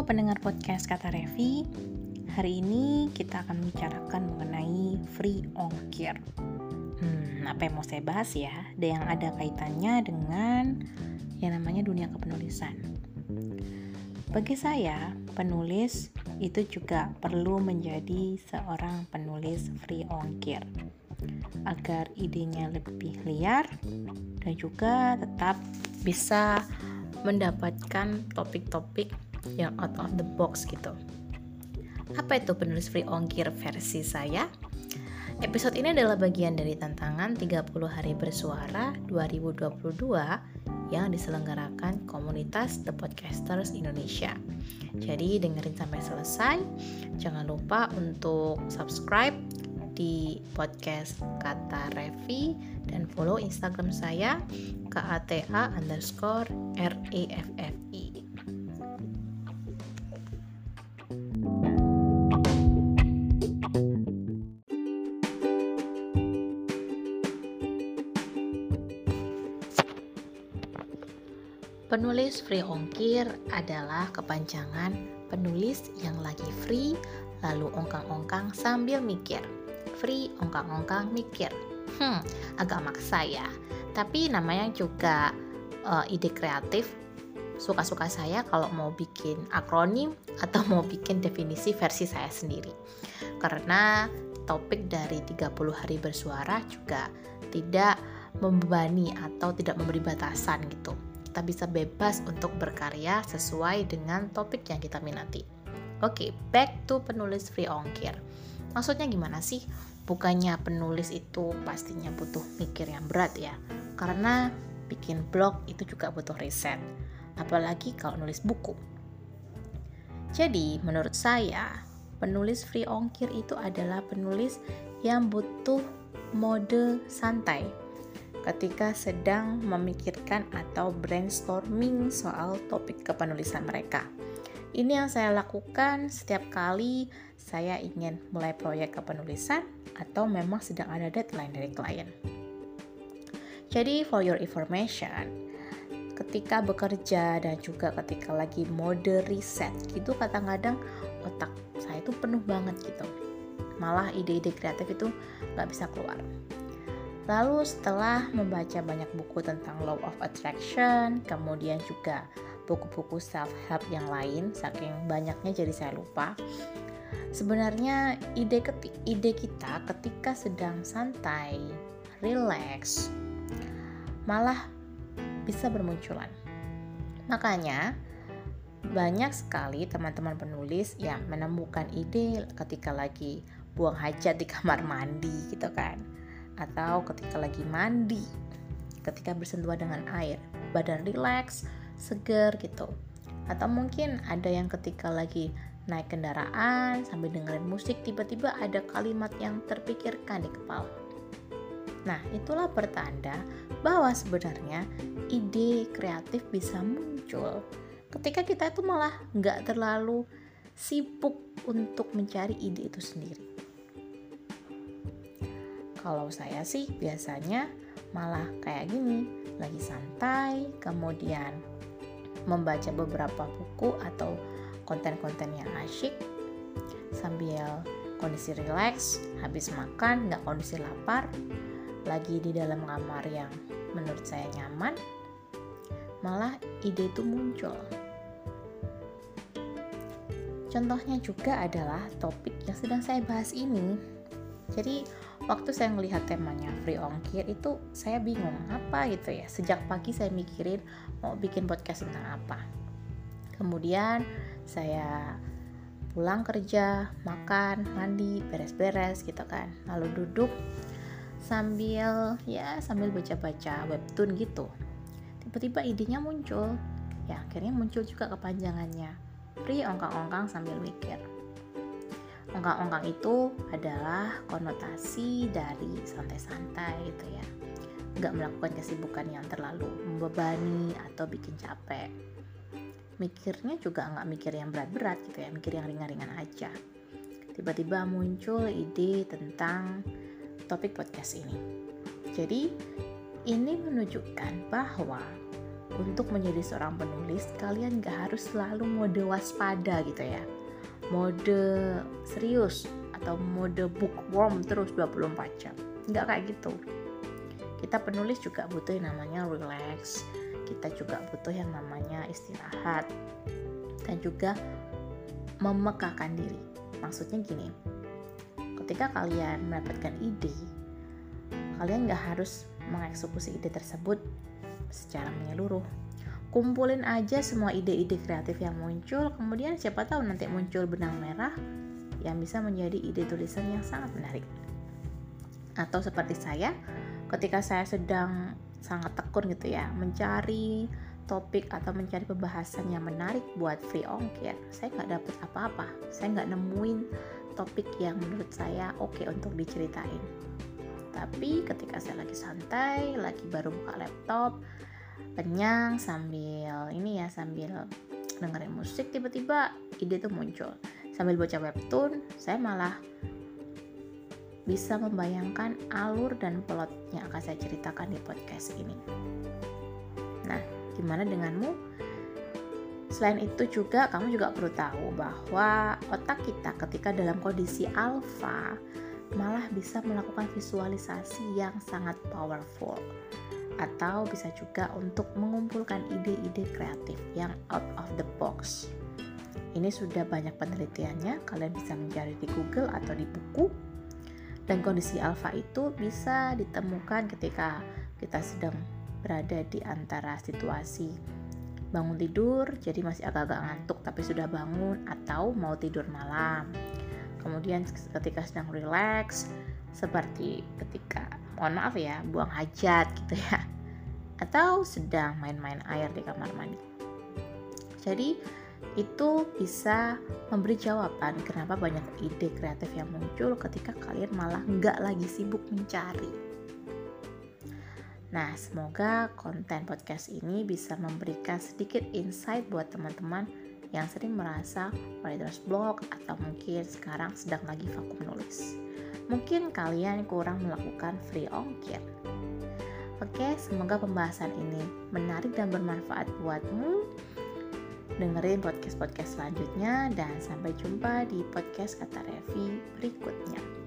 Pendengar podcast Kata Revi Hari ini kita akan membicarakan mengenai free ongkir Hmm, apa yang mau saya bahas ya? Ada yang ada kaitannya dengan yang namanya dunia kepenulisan Bagi saya, penulis itu juga perlu menjadi seorang penulis free ongkir agar idenya lebih liar dan juga tetap bisa mendapatkan topik-topik yang out of the box gitu. Apa itu penulis free ongkir versi saya? Episode ini adalah bagian dari tantangan 30 hari bersuara 2022 yang diselenggarakan komunitas The Podcasters Indonesia. Jadi dengerin sampai selesai. Jangan lupa untuk subscribe di podcast Kata Revi dan follow Instagram saya KATA underscore. Penulis free ongkir adalah kepanjangan penulis yang lagi free lalu ongkang-ongkang sambil mikir. Free ongkang-ongkang mikir. Hmm, agak maksa ya. Tapi namanya juga uh, ide kreatif. Suka-suka saya kalau mau bikin akronim atau mau bikin definisi versi saya sendiri. Karena topik dari 30 hari bersuara juga tidak membebani atau tidak memberi batasan gitu kita bisa bebas untuk berkarya sesuai dengan topik yang kita minati. Oke, okay, back to penulis free ongkir. Maksudnya gimana sih? Bukannya penulis itu pastinya butuh mikir yang berat ya. Karena bikin blog itu juga butuh riset. Apalagi kalau nulis buku. Jadi, menurut saya, penulis free ongkir itu adalah penulis yang butuh mode santai ketika sedang memikirkan atau brainstorming soal topik kepenulisan mereka. Ini yang saya lakukan setiap kali saya ingin mulai proyek kepenulisan atau memang sedang ada deadline dari klien. Jadi for your information, ketika bekerja dan juga ketika lagi mode riset gitu kadang-kadang otak saya itu penuh banget gitu. Malah ide-ide kreatif itu nggak bisa keluar. Lalu setelah membaca banyak buku tentang Law of Attraction, kemudian juga buku-buku self-help yang lain, saking banyaknya jadi saya lupa. Sebenarnya ide ketik, ide kita ketika sedang santai, relax, malah bisa bermunculan. Makanya banyak sekali teman-teman penulis yang menemukan ide ketika lagi buang hajat di kamar mandi gitu kan atau ketika lagi mandi, ketika bersentuhan dengan air, badan rileks, seger gitu. Atau mungkin ada yang ketika lagi naik kendaraan sambil dengerin musik tiba-tiba ada kalimat yang terpikirkan di kepala. Nah, itulah pertanda bahwa sebenarnya ide kreatif bisa muncul ketika kita itu malah nggak terlalu sibuk untuk mencari ide itu sendiri. Kalau saya sih biasanya malah kayak gini, lagi santai, kemudian membaca beberapa buku atau konten-konten yang asyik sambil kondisi rileks, habis makan, nggak kondisi lapar, lagi di dalam kamar yang menurut saya nyaman, malah ide itu muncul. Contohnya juga adalah topik yang sedang saya bahas ini. Jadi, waktu saya melihat temanya free ongkir itu saya bingung apa gitu ya? Sejak pagi saya mikirin mau bikin podcast tentang apa. Kemudian saya pulang kerja makan mandi beres-beres gitu kan. Lalu duduk sambil ya sambil baca-baca webtoon gitu. Tiba-tiba idenya muncul. Ya akhirnya muncul juga kepanjangannya. Free ongkang-ongkang sambil mikir Ongkang-ongkang itu adalah konotasi dari santai-santai gitu ya. Nggak melakukan kesibukan yang terlalu membebani atau bikin capek. Mikirnya juga nggak mikir yang berat-berat gitu ya, mikir yang ringan-ringan aja. Tiba-tiba muncul ide tentang topik podcast ini. Jadi, ini menunjukkan bahwa untuk menjadi seorang penulis kalian gak harus selalu mode waspada gitu ya mode serius atau mode bookworm terus 24 jam. Nggak kayak gitu. Kita penulis juga butuh yang namanya relax. Kita juga butuh yang namanya istirahat. Dan juga memekakan diri. Maksudnya gini ketika kalian mendapatkan ide kalian nggak harus mengeksekusi ide tersebut secara menyeluruh kumpulin aja semua ide-ide kreatif yang muncul. Kemudian siapa tahu nanti muncul benang merah yang bisa menjadi ide tulisan yang sangat menarik. Atau seperti saya ketika saya sedang sangat tekun gitu ya mencari topik atau mencari pembahasan yang menarik buat free ongkir saya nggak dapet apa-apa. Saya nggak nemuin topik yang menurut saya oke okay untuk diceritain. Tapi ketika saya lagi santai lagi baru buka laptop kenyang sambil ini ya sambil dengerin musik tiba-tiba ide tuh muncul. Sambil baca webtoon saya malah bisa membayangkan alur dan plot yang akan saya ceritakan di podcast ini. Nah gimana denganmu? Selain itu juga kamu juga perlu tahu bahwa otak kita ketika dalam kondisi alfa malah bisa melakukan visualisasi yang sangat powerful atau bisa juga untuk mengumpulkan ide-ide kreatif yang out of the box. Ini sudah banyak penelitiannya, kalian bisa mencari di Google atau di buku. Dan kondisi alfa itu bisa ditemukan ketika kita sedang berada di antara situasi bangun tidur, jadi masih agak-agak ngantuk tapi sudah bangun atau mau tidur malam. Kemudian ketika sedang relax, seperti ketika mohon maaf ya buang hajat gitu ya. Atau sedang main-main air di kamar mandi. Jadi itu bisa memberi jawaban kenapa banyak ide kreatif yang muncul ketika kalian malah nggak lagi sibuk mencari. Nah, semoga konten podcast ini bisa memberikan sedikit insight buat teman-teman yang sering merasa writer's block atau mungkin sekarang sedang lagi vakum nulis mungkin kalian kurang melakukan free ongkir. Oke, semoga pembahasan ini menarik dan bermanfaat buatmu. Dengerin podcast-podcast selanjutnya dan sampai jumpa di podcast Kata Revi berikutnya.